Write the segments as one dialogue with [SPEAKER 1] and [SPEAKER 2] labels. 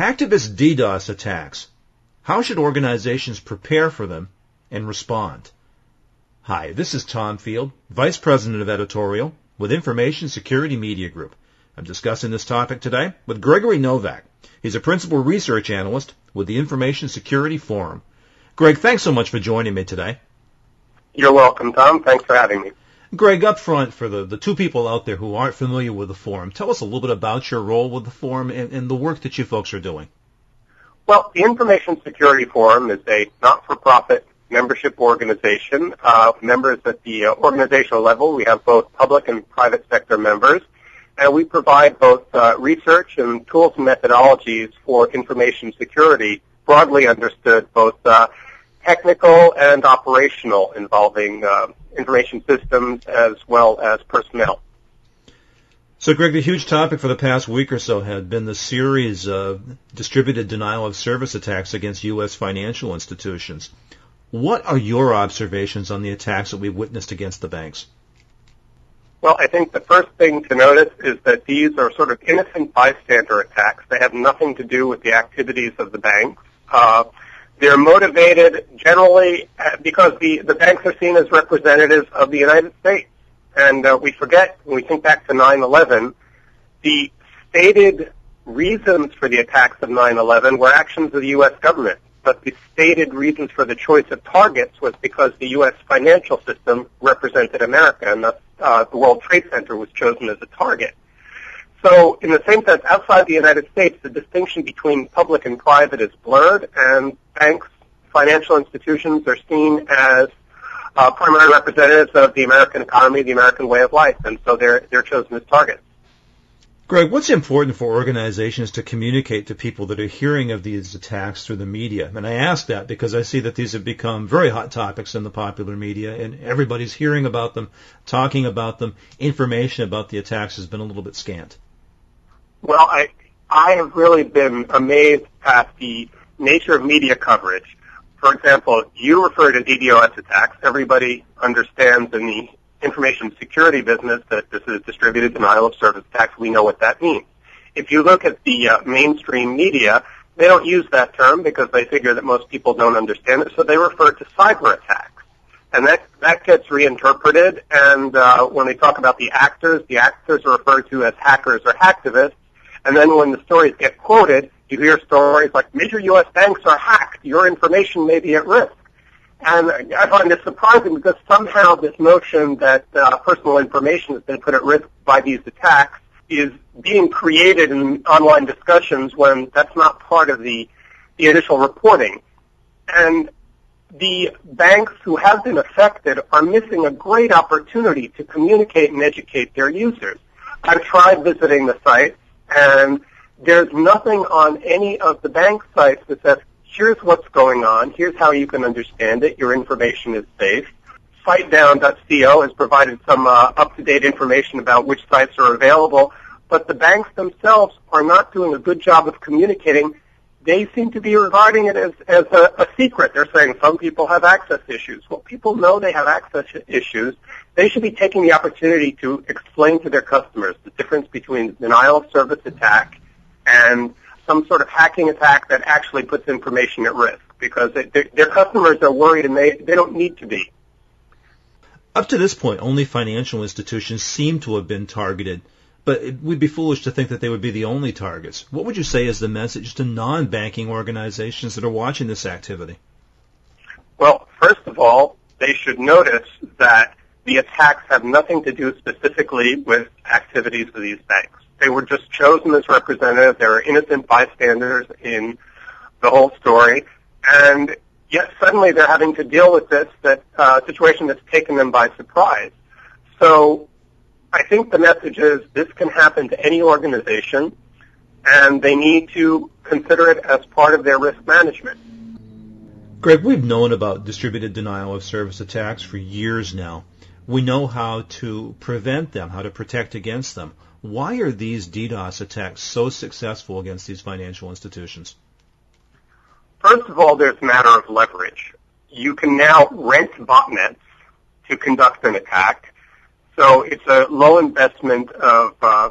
[SPEAKER 1] Hacktivist DDoS attacks. How should organizations prepare for them and respond? Hi, this is Tom Field, Vice President of Editorial with Information Security Media Group. I'm discussing this topic today with Gregory Novak. He's a Principal Research Analyst with the Information Security Forum. Greg, thanks so much for joining me today.
[SPEAKER 2] You're welcome, Tom. Thanks for having me.
[SPEAKER 1] Greg, up front, for the, the two people out there who aren't familiar with the forum, tell us a little bit about your role with the forum and, and the work that you folks are doing.
[SPEAKER 2] Well, the Information Security Forum is a not-for-profit membership organization. Uh, members at the uh, organizational level, we have both public and private sector members, and we provide both uh, research and tools and methodologies for information security, broadly understood, both uh, technical and operational, involving uh, information systems as well as personnel.
[SPEAKER 1] So, Greg, the huge topic for the past week or so had been the series of distributed denial of service attacks against U.S. financial institutions. What are your observations on the attacks that we've witnessed against the banks?
[SPEAKER 2] Well, I think the first thing to notice is that these are sort of innocent bystander attacks. They have nothing to do with the activities of the banks. Uh, they're motivated generally uh, because the, the banks are seen as representatives of the United States. And uh, we forget, when we think back to 9-11, the stated reasons for the attacks of 9-11 were actions of the U.S. government. But the stated reasons for the choice of targets was because the U.S. financial system represented America, and thus uh, the World Trade Center was chosen as a target. So in the same sense, outside the United States, the distinction between public and private is blurred, and banks, financial institutions are seen as uh, primary representatives of the American economy, the American way of life, and so they're they're chosen as targets.
[SPEAKER 1] Greg, what's important for organizations to communicate to people that are hearing of these attacks through the media? And I ask that because I see that these have become very hot topics in the popular media and everybody's hearing about them, talking about them. Information about the attacks has been a little bit scant.
[SPEAKER 2] Well, I I have really been amazed at the nature of media coverage. For example, you refer to DDoS attacks. Everybody understands in the information security business that this is distributed denial of service attacks. We know what that means. If you look at the uh, mainstream media, they don't use that term because they figure that most people don't understand it, so they refer to cyber attacks. And that, that gets reinterpreted, and uh, when they talk about the actors, the actors are referred to as hackers or hacktivists, and then when the stories get quoted, you hear stories like major U.S. banks are hacked. Your information may be at risk. And I find this surprising because somehow this notion that uh, personal information has been put at risk by these attacks is being created in online discussions when that's not part of the, the initial reporting. And the banks who have been affected are missing a great opportunity to communicate and educate their users. I've tried visiting the site and there's nothing on any of the bank sites that says, here's what's going on, here's how you can understand it, your information is safe. SiteDown.co has provided some uh, up-to-date information about which sites are available, but the banks themselves are not doing a good job of communicating. They seem to be regarding it as, as a, a secret. They're saying some people have access issues. Well, people know they have access issues. They should be taking the opportunity to explain to their customers the difference between denial of service attack and some sort of hacking attack that actually puts information at risk because their customers are worried and they, they don't need to be.
[SPEAKER 1] Up to this point, only financial institutions seem to have been targeted, but it would be foolish to think that they would be the only targets. What would you say is the message to non-banking organizations that are watching this activity?
[SPEAKER 2] Well, first of all, they should notice that the attacks have nothing to do specifically with activities of these banks. They were just chosen as representatives. They were innocent bystanders in the whole story. And yet suddenly they're having to deal with this that uh, situation that's taken them by surprise. So I think the message is this can happen to any organization, and they need to consider it as part of their risk management.
[SPEAKER 1] Greg, we've known about distributed denial of service attacks for years now. We know how to prevent them, how to protect against them. Why are these DDoS attacks so successful against these financial institutions?
[SPEAKER 2] First of all, there's a matter of leverage. You can now rent botnets to conduct an attack. So it's a low investment of uh,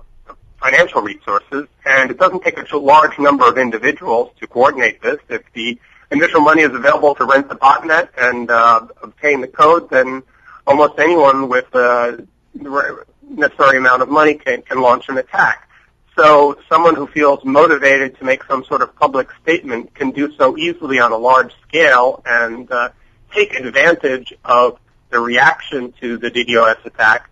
[SPEAKER 2] financial resources, and it doesn't take a large number of individuals to coordinate this. If the initial money is available to rent the botnet and uh, obtain the code, then almost anyone with uh, the necessary amount of money can, can launch an attack. So someone who feels motivated to make some sort of public statement can do so easily on a large scale and uh, take advantage of the reaction to the DDoS attack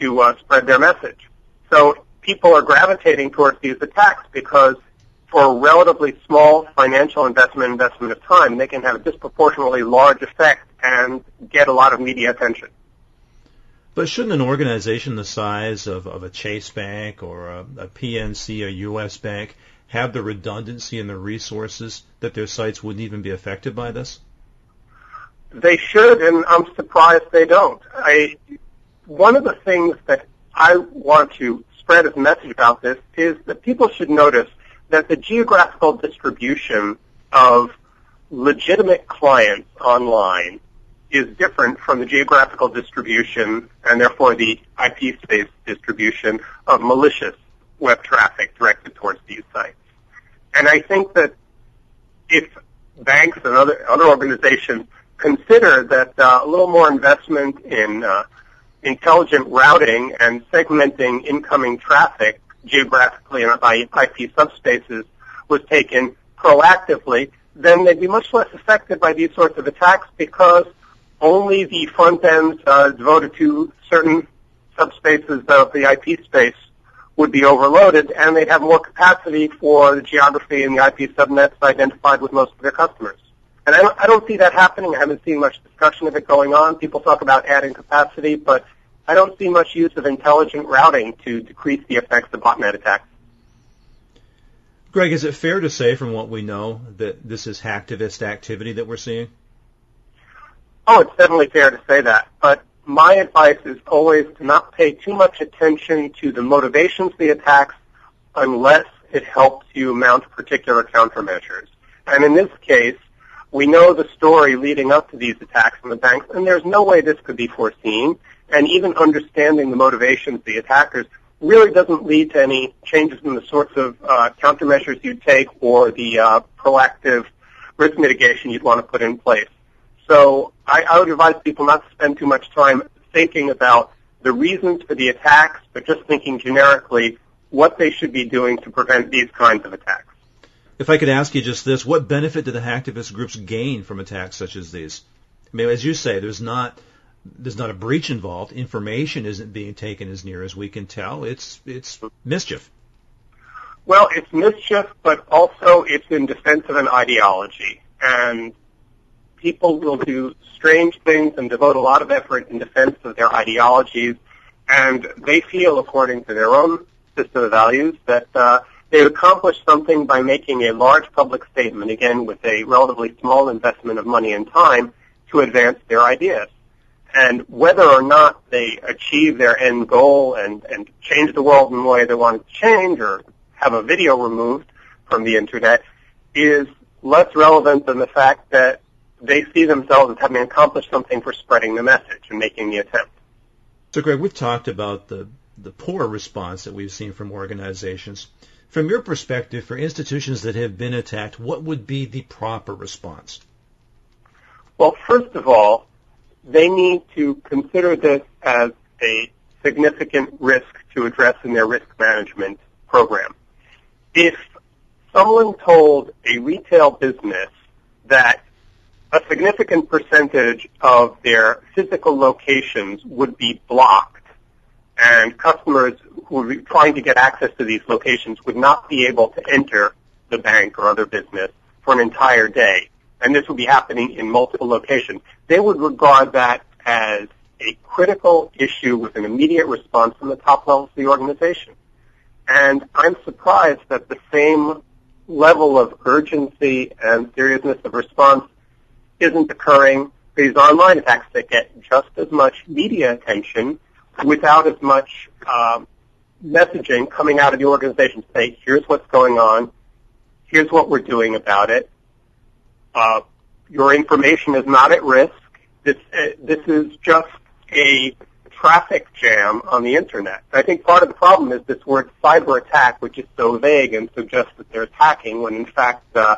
[SPEAKER 2] to uh, spread their message. So people are gravitating towards these attacks because for a relatively small financial investment, investment of time, they can have a disproportionately large effect and get a lot of media attention.
[SPEAKER 1] But shouldn't an organization the size of, of a Chase Bank or a, a PNC or U.S. Bank have the redundancy and the resources that their sites wouldn't even be affected by this?
[SPEAKER 2] They should, and I'm surprised they don't. I, one of the things that I want to spread as a message about this is that people should notice that the geographical distribution of legitimate clients online is different from the geographical distribution and therefore the IP space distribution of malicious web traffic directed towards these sites. And I think that if banks and other other organizations consider that uh, a little more investment in uh, intelligent routing and segmenting incoming traffic geographically and by IP subspaces was taken proactively, then they'd be much less affected by these sorts of attacks because only the front ends uh, devoted to certain subspaces of the IP space would be overloaded, and they'd have more capacity for the geography and the IP subnets identified with most of their customers. And I don't, I don't see that happening. I haven't seen much discussion of it going on. People talk about adding capacity, but I don't see much use of intelligent routing to decrease the effects of botnet attacks.
[SPEAKER 1] Greg, is it fair to say from what we know that this is hacktivist activity that we're seeing?
[SPEAKER 2] Oh, it's definitely fair to say that. But my advice is always to not pay too much attention to the motivations of the attacks unless it helps you mount particular countermeasures. And in this case, we know the story leading up to these attacks in the banks, and there's no way this could be foreseen. And even understanding the motivations of the attackers really doesn't lead to any changes in the sorts of uh, countermeasures you'd take or the uh, proactive risk mitigation you'd want to put in place. So I, I would advise people not to spend too much time thinking about the reasons for the attacks, but just thinking generically what they should be doing to prevent these kinds of attacks.
[SPEAKER 1] If I could ask you just this, what benefit do the hacktivist groups gain from attacks such as these? I mean, as you say, there's not there's not a breach involved. Information isn't being taken as near as we can tell. It's it's mischief.
[SPEAKER 2] Well, it's mischief, but also it's in defense of an ideology. And people will do strange things and devote a lot of effort in defense of their ideologies, and they feel, according to their own system of values, that uh, they've accomplished something by making a large public statement, again with a relatively small investment of money and time, to advance their ideas. And whether or not they achieve their end goal and, and change the world in the way they want to change or have a video removed from the internet is less relevant than the fact that they see themselves as having accomplished something for spreading the message and making the attempt.
[SPEAKER 1] So, Greg, we've talked about the, the poor response that we've seen from organizations. From your perspective, for institutions that have been attacked, what would be the proper response?
[SPEAKER 2] Well, first of all, they need to consider this as a significant risk to address in their risk management program. If someone told a retail business that a significant percentage of their physical locations would be blocked and customers who were trying to get access to these locations would not be able to enter the bank or other business for an entire day. And this would be happening in multiple locations. They would regard that as a critical issue with an immediate response from the top levels of the organization. And I'm surprised that the same level of urgency and seriousness of response isn't occurring for these online attacks that get just as much media attention without as much uh, messaging coming out of the organization to say, here's what's going on, here's what we're doing about it, uh, your information is not at risk, this, uh, this is just a traffic jam on the internet. I think part of the problem is this word cyber attack, which is so vague and suggests that they're attacking when in fact uh,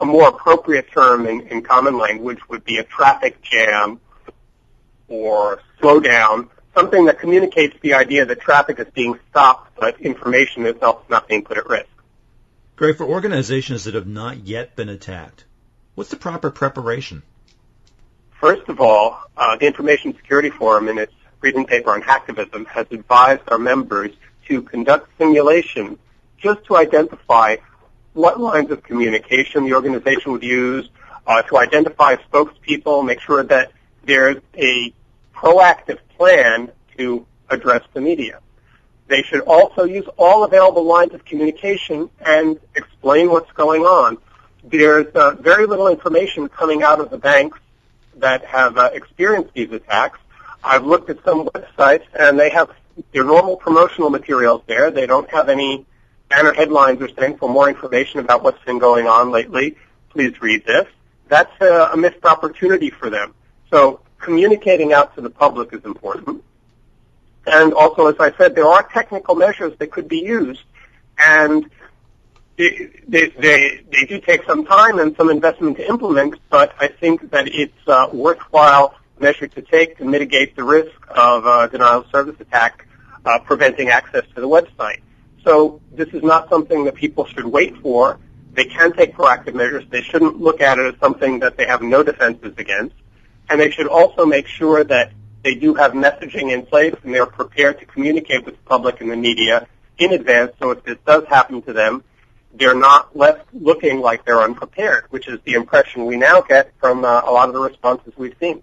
[SPEAKER 2] a more appropriate term in, in common language would be a traffic jam or slowdown, something that communicates the idea that traffic is being stopped but information itself is not being put at risk.
[SPEAKER 1] Greg, for organizations that have not yet been attacked, what's the proper preparation?
[SPEAKER 2] First of all, uh, the Information Security Forum in its recent paper on hacktivism has advised our members to conduct simulations just to identify what lines of communication the organization would use, uh, to identify spokespeople, make sure that there's a proactive plan to address the media. They should also use all available lines of communication and explain what's going on. There's uh, very little information coming out of the banks that have uh, experienced these attacks. I've looked at some websites and they have their normal promotional materials there. They don't have any banner headlines or saying for more information about what's been going on lately, please read this. That's a, a missed opportunity for them. So communicating out to the public is important. And also, as I said, there are technical measures that could be used, and they, they, they, they do take some time and some investment to implement, but I think that it's a worthwhile measure to take to mitigate the risk of a denial of service attack uh, preventing access to the website. So this is not something that people should wait for. They can take proactive measures. They shouldn't look at it as something that they have no defenses against. And they should also make sure that they do have messaging in place and they're prepared to communicate with the public and the media in advance so if this does happen to them, they're not left looking like they're unprepared, which is the impression we now get from uh, a lot of the responses we've seen.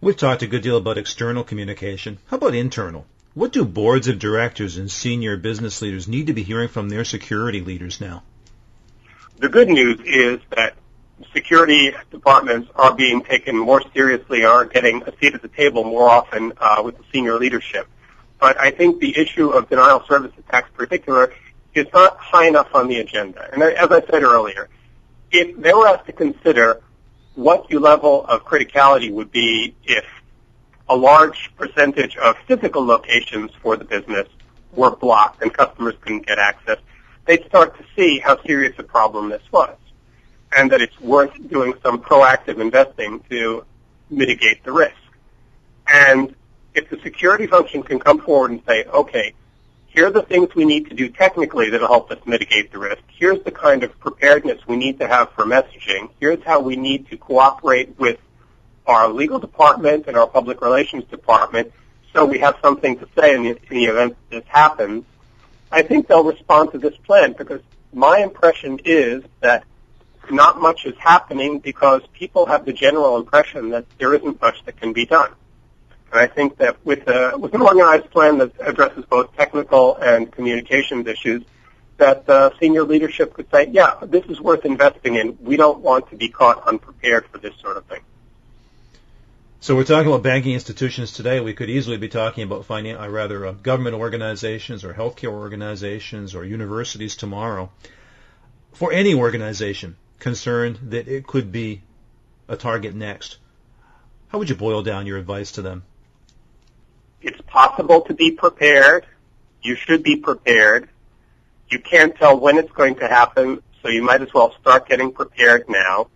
[SPEAKER 1] We've talked a good deal about external communication. How about internal? What do boards of directors and senior business leaders need to be hearing from their security leaders now?
[SPEAKER 2] The good news is that security departments are being taken more seriously, are getting a seat at the table more often uh, with the senior leadership. But I think the issue of denial of service attacks in particular is not high enough on the agenda. And as I said earlier, if they were asked to consider what the level of criticality would be if a large percentage of physical locations for the business were blocked and customers couldn't get access, they'd start to see how serious a problem this was and that it's worth doing some proactive investing to mitigate the risk. And if the security function can come forward and say, okay, here are the things we need to do technically that will help us mitigate the risk. Here's the kind of preparedness we need to have for messaging. Here's how we need to cooperate with our legal department and our public relations department so we have something to say in the, in the event this happens, I think they'll respond to this plan because my impression is that not much is happening because people have the general impression that there isn't much that can be done. And I think that with, a, with an organized plan that addresses both technical and communications issues, that uh, senior leadership could say, yeah, this is worth investing in. We don't want to be caught unprepared for this sort of thing.
[SPEAKER 1] So we're talking about banking institutions today. We could easily be talking about finan- uh, rather uh, government organizations or healthcare organizations or universities tomorrow. For any organization concerned that it could be a target next, how would you boil down your advice to them?
[SPEAKER 2] It's possible to be prepared. You should be prepared. You can't tell when it's going to happen, so you might as well start getting prepared now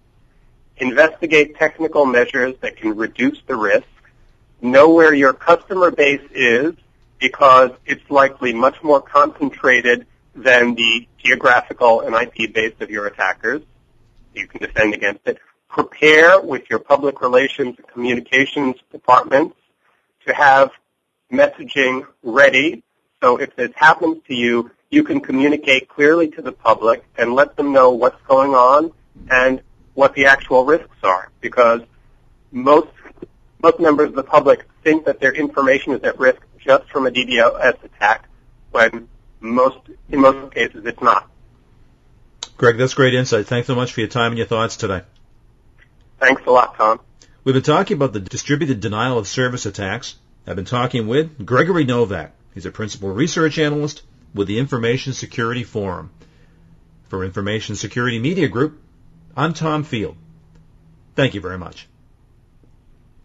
[SPEAKER 2] investigate technical measures that can reduce the risk, know where your customer base is because it's likely much more concentrated than the geographical and IP base of your attackers. You can defend against it. Prepare with your public relations and communications departments to have messaging ready. So if this happens to you, you can communicate clearly to the public and let them know what's going on and what the actual risks are because most most members of the public think that their information is at risk just from a DDoS attack when most in most cases it's not.
[SPEAKER 1] Greg, that's great insight. Thanks so much for your time and your thoughts today.
[SPEAKER 2] Thanks a lot, Tom.
[SPEAKER 1] We've been talking about the distributed denial of service attacks. I've been talking with Gregory Novak. He's a principal research analyst with the Information Security Forum. For Information Security Media Group, I'm Tom Field. Thank you very much.